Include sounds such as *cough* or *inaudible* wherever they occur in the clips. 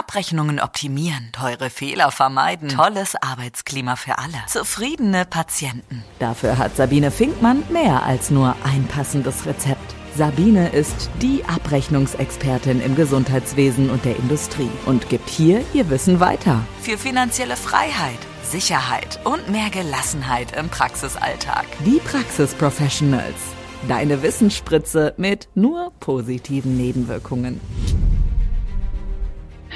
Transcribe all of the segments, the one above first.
Abrechnungen optimieren, teure Fehler vermeiden, tolles Arbeitsklima für alle, zufriedene Patienten. Dafür hat Sabine Finkmann mehr als nur ein passendes Rezept. Sabine ist die Abrechnungsexpertin im Gesundheitswesen und der Industrie und gibt hier ihr Wissen weiter. Für finanzielle Freiheit, Sicherheit und mehr Gelassenheit im Praxisalltag. Die Praxis-Professionals. Deine Wissensspritze mit nur positiven Nebenwirkungen.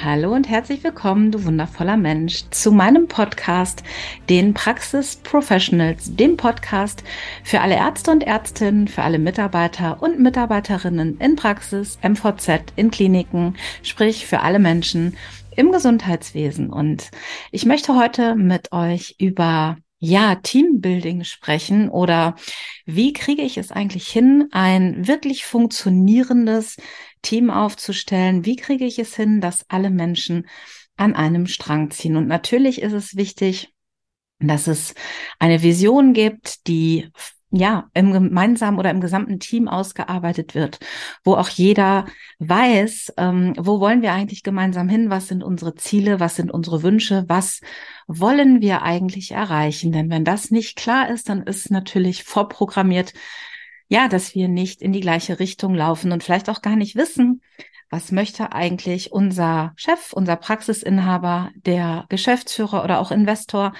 Hallo und herzlich willkommen, du wundervoller Mensch, zu meinem Podcast, den Praxis Professionals, dem Podcast für alle Ärzte und Ärztinnen, für alle Mitarbeiter und Mitarbeiterinnen in Praxis, MVZ, in Kliniken, sprich für alle Menschen im Gesundheitswesen. Und ich möchte heute mit euch über ja, Teambuilding sprechen oder wie kriege ich es eigentlich hin, ein wirklich funktionierendes Team aufzustellen? Wie kriege ich es hin, dass alle Menschen an einem Strang ziehen? Und natürlich ist es wichtig, dass es eine Vision gibt, die ja, im gemeinsamen oder im gesamten Team ausgearbeitet wird, wo auch jeder weiß, ähm, wo wollen wir eigentlich gemeinsam hin, was sind unsere Ziele, was sind unsere Wünsche, was wollen wir eigentlich erreichen. Denn wenn das nicht klar ist, dann ist natürlich vorprogrammiert, ja, dass wir nicht in die gleiche Richtung laufen und vielleicht auch gar nicht wissen, was möchte eigentlich unser Chef, unser Praxisinhaber, der Geschäftsführer oder auch Investor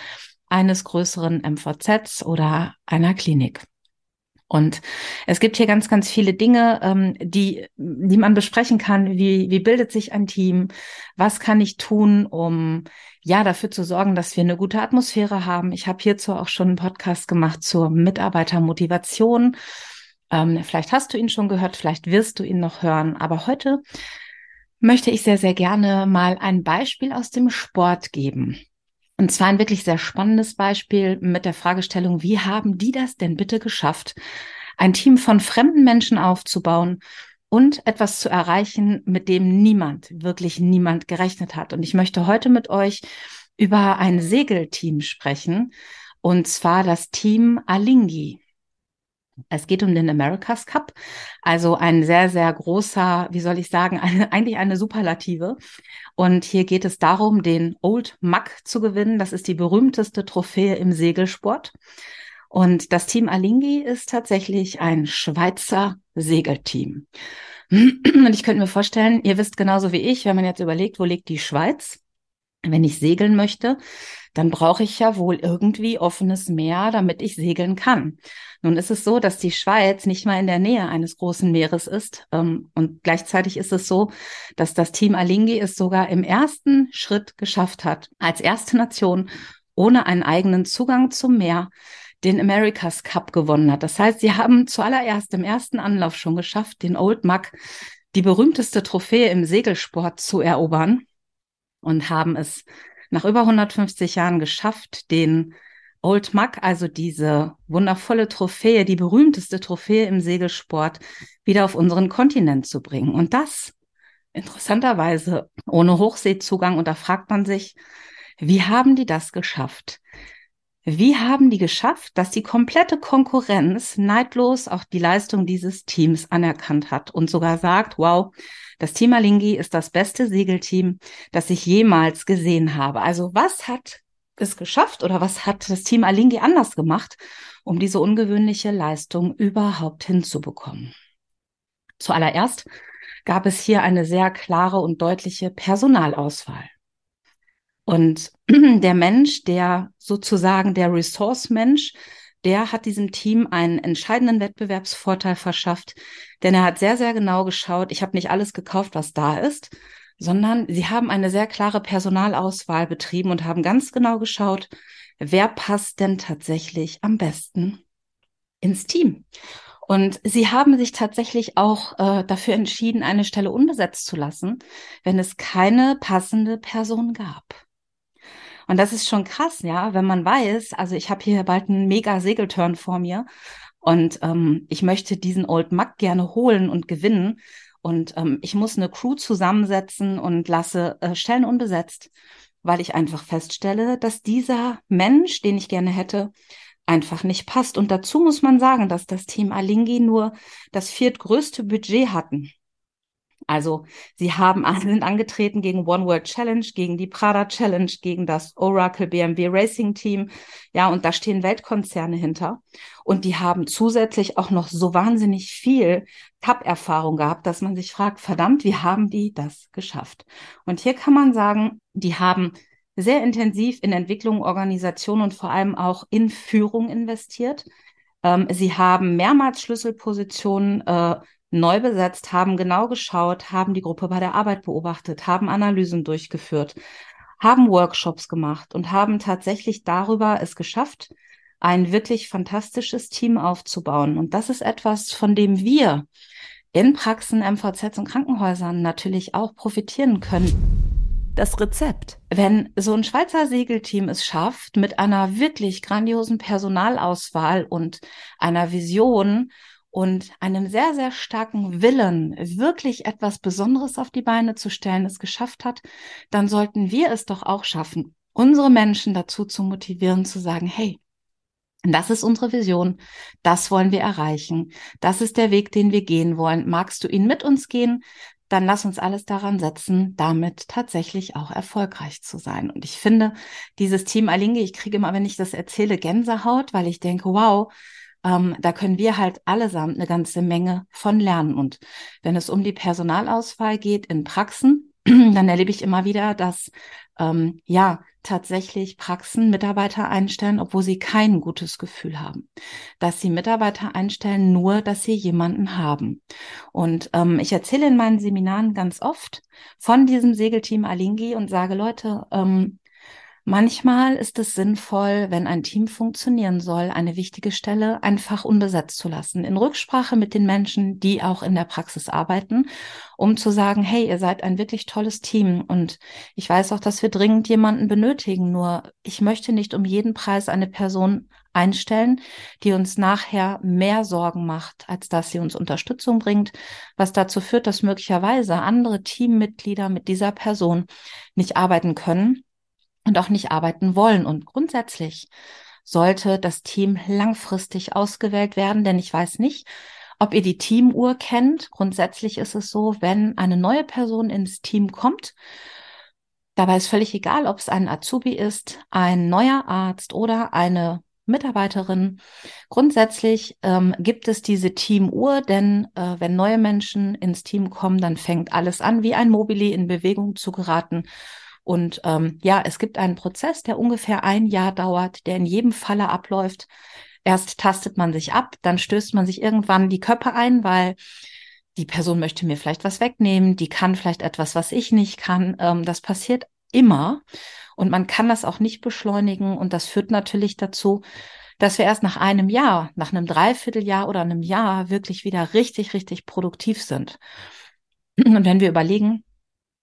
eines größeren MVZs oder einer Klinik. Und es gibt hier ganz, ganz viele Dinge, ähm, die, die man besprechen kann. Wie, wie bildet sich ein Team? Was kann ich tun, um ja dafür zu sorgen, dass wir eine gute Atmosphäre haben? Ich habe hierzu auch schon einen Podcast gemacht zur Mitarbeitermotivation. Ähm, vielleicht hast du ihn schon gehört, vielleicht wirst du ihn noch hören. Aber heute möchte ich sehr, sehr gerne mal ein Beispiel aus dem Sport geben. Und zwar ein wirklich sehr spannendes Beispiel mit der Fragestellung, wie haben die das denn bitte geschafft, ein Team von fremden Menschen aufzubauen und etwas zu erreichen, mit dem niemand, wirklich niemand gerechnet hat. Und ich möchte heute mit euch über ein Segelteam sprechen, und zwar das Team Alingi. Es geht um den America's Cup, also ein sehr, sehr großer, wie soll ich sagen, *laughs* eine, eigentlich eine Superlative. Und hier geht es darum, den Old Muck zu gewinnen. Das ist die berühmteste Trophäe im Segelsport. Und das Team Alingi ist tatsächlich ein Schweizer Segelteam. *clears throat* Und ich könnte mir vorstellen, ihr wisst genauso wie ich, wenn man jetzt überlegt, wo liegt die Schweiz? Wenn ich segeln möchte, dann brauche ich ja wohl irgendwie offenes Meer, damit ich segeln kann. Nun ist es so, dass die Schweiz nicht mal in der Nähe eines großen Meeres ist. Ähm, und gleichzeitig ist es so, dass das Team Alingi es sogar im ersten Schritt geschafft hat, als erste Nation ohne einen eigenen Zugang zum Meer den America's Cup gewonnen hat. Das heißt, sie haben zuallererst im ersten Anlauf schon geschafft, den Old Muck, die berühmteste Trophäe im Segelsport zu erobern und haben es nach über 150 Jahren geschafft, den Old Muck, also diese wundervolle Trophäe, die berühmteste Trophäe im Segelsport, wieder auf unseren Kontinent zu bringen. Und das interessanterweise ohne Hochseezugang. Und da fragt man sich, wie haben die das geschafft? Wie haben die geschafft, dass die komplette Konkurrenz neidlos auch die Leistung dieses Teams anerkannt hat und sogar sagt, wow, das Team Alingi ist das beste Segelteam, das ich jemals gesehen habe. Also was hat es geschafft oder was hat das Team Alingi anders gemacht, um diese ungewöhnliche Leistung überhaupt hinzubekommen? Zuallererst gab es hier eine sehr klare und deutliche Personalauswahl. Und *clears throat* der Mensch, der sozusagen der Resource-Mensch, der hat diesem Team einen entscheidenden Wettbewerbsvorteil verschafft, denn er hat sehr, sehr genau geschaut, ich habe nicht alles gekauft, was da ist, sondern sie haben eine sehr klare Personalauswahl betrieben und haben ganz genau geschaut, wer passt denn tatsächlich am besten ins Team. Und sie haben sich tatsächlich auch äh, dafür entschieden, eine Stelle unbesetzt zu lassen, wenn es keine passende Person gab. Und das ist schon krass, ja, wenn man weiß, also ich habe hier bald einen mega Segelturn vor mir und ähm, ich möchte diesen Old Muck gerne holen und gewinnen. Und ähm, ich muss eine Crew zusammensetzen und lasse äh, Stellen unbesetzt, weil ich einfach feststelle, dass dieser Mensch, den ich gerne hätte, einfach nicht passt. Und dazu muss man sagen, dass das Team Alingi nur das viertgrößte Budget hatten Also sie haben sind angetreten gegen One World Challenge, gegen die Prada Challenge, gegen das Oracle BMW Racing Team. Ja, und da stehen Weltkonzerne hinter. Und die haben zusätzlich auch noch so wahnsinnig viel Cup-Erfahrung gehabt, dass man sich fragt, verdammt, wie haben die das geschafft? Und hier kann man sagen, die haben sehr intensiv in Entwicklung, Organisation und vor allem auch in Führung investiert. Ähm, sie haben mehrmals Schlüsselpositionen äh, neu besetzt, haben genau geschaut, haben die Gruppe bei der Arbeit beobachtet, haben Analysen durchgeführt, haben Workshops gemacht und haben tatsächlich darüber es geschafft, ein wirklich fantastisches Team aufzubauen. Und das ist etwas, von dem wir in Praxen, MVZs und Krankenhäusern natürlich auch profitieren können. Das Rezept. Wenn so ein Schweizer Segelteam es schafft, mit einer wirklich grandiosen Personalauswahl und einer Vision und einem sehr, sehr starken Willen, wirklich etwas Besonderes auf die Beine zu stellen, es geschafft hat, dann sollten wir es doch auch schaffen, unsere Menschen dazu zu motivieren, zu sagen, hey, das ist unsere Vision, das wollen wir erreichen, das ist der Weg, den wir gehen wollen. Magst du ihn mit uns gehen? Dann lass uns alles daran setzen, damit tatsächlich auch erfolgreich zu sein. Und ich finde, dieses Team Alinge, ich kriege immer, wenn ich das erzähle, Gänsehaut, weil ich denke, wow, ähm, da können wir halt allesamt eine ganze Menge von lernen. Und wenn es um die Personalauswahl geht in Praxen, *clears throat* dann erlebe ich immer wieder, dass ähm, ja tatsächlich Praxen Mitarbeiter einstellen, obwohl sie kein gutes Gefühl haben. Dass sie Mitarbeiter einstellen, nur dass sie jemanden haben. Und ähm, ich erzähle in meinen Seminaren ganz oft von diesem Segelteam Alingi und sage, Leute, ähm, Manchmal ist es sinnvoll, wenn ein Team funktionieren soll, eine wichtige Stelle einfach unbesetzt zu lassen, in Rücksprache mit den Menschen, die auch in der Praxis arbeiten, um zu sagen, hey, ihr seid ein wirklich tolles Team und ich weiß auch, dass wir dringend jemanden benötigen, nur ich möchte nicht um jeden Preis eine Person einstellen, die uns nachher mehr Sorgen macht, als dass sie uns Unterstützung bringt, was dazu führt, dass möglicherweise andere Teammitglieder mit dieser Person nicht arbeiten können und auch nicht arbeiten wollen. Und grundsätzlich sollte das Team langfristig ausgewählt werden, denn ich weiß nicht, ob ihr die Teamuhr kennt. Grundsätzlich ist es so, wenn eine neue Person ins Team kommt, dabei ist völlig egal, ob es ein Azubi ist, ein neuer Arzt oder eine Mitarbeiterin. Grundsätzlich ähm, gibt es diese Teamuhr, denn äh, wenn neue Menschen ins Team kommen, dann fängt alles an, wie ein Mobili in Bewegung zu geraten. Und ähm, ja, es gibt einen Prozess, der ungefähr ein Jahr dauert, der in jedem Falle abläuft. Erst tastet man sich ab, dann stößt man sich irgendwann die Köpfe ein, weil die Person möchte mir vielleicht was wegnehmen, die kann vielleicht etwas, was ich nicht kann. Ähm, das passiert immer und man kann das auch nicht beschleunigen und das führt natürlich dazu, dass wir erst nach einem Jahr, nach einem Dreivierteljahr oder einem Jahr wirklich wieder richtig, richtig produktiv sind. Und wenn wir überlegen,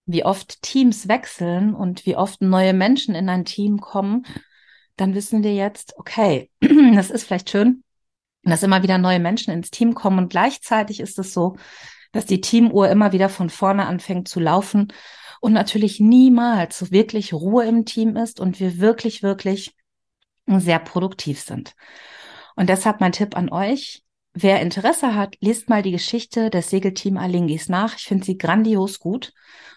wie oft Teams wechseln und wie oft neue Menschen in ein Team kommen, dann wissen wir jetzt, okay, *clears throat* das ist vielleicht schön, dass immer wieder neue Menschen ins Team kommen und gleichzeitig ist es so, dass die Teamuhr immer wieder von vorne anfängt zu laufen und natürlich niemals wirklich Ruhe im Team ist und wir wirklich, wirklich sehr produktiv sind. Und deshalb mein Tipp an euch, wer Interesse hat, liest mal die Geschichte des Segelteam Alingis nach. Ich finde sie grandios gut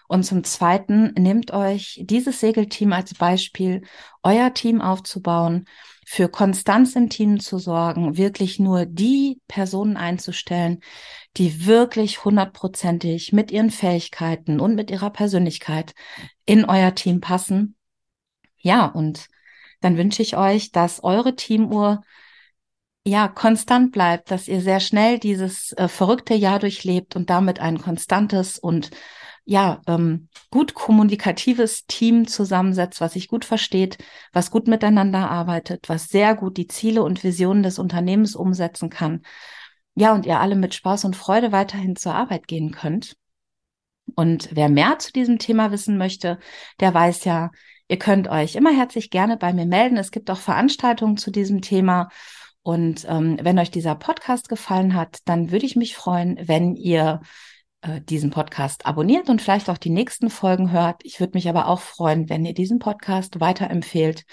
und zum Zweiten, nehmt euch dieses Segelteam als Beispiel, euer Team aufzubauen, für Konstanz im Team zu sorgen, wirklich nur die Personen einzustellen, die wirklich hundertprozentig mit ihren Fähigkeiten und mit ihrer Persönlichkeit in euer Team passen. Ja, und dann wünsche ich euch, dass eure Teamuhr ja, konstant bleibt, dass ihr sehr schnell dieses äh, verrückte Jahr durchlebt und damit ein konstantes und ja, ähm, gut kommunikatives Team zusammensetzt, was sich gut versteht, was gut miteinander arbeitet, was sehr gut die Ziele und Visionen des Unternehmens umsetzen kann. Ja, und ihr alle mit Spaß und Freude weiterhin zur Arbeit gehen könnt. Und wer mehr zu diesem Thema wissen möchte, der weiß ja, ihr könnt euch immer herzlich gerne bei mir melden. Es gibt auch Veranstaltungen zu diesem Thema. Und ähm, wenn euch dieser Podcast gefallen hat, dann würde ich mich freuen, wenn ihr äh, diesen Podcast abonniert und vielleicht auch die nächsten Folgen hört. Ich würde mich aber auch freuen, wenn ihr diesen Podcast weiterempfehlt.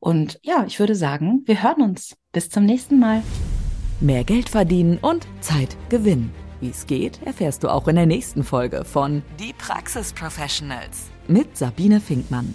Und ja, ich würde sagen, wir hören uns. Bis zum nächsten Mal. Mehr Geld verdienen und Zeit gewinnen. Wie es geht, erfährst du auch in der nächsten Folge von Die Praxisprofessionals. mit Sabine Finkmann.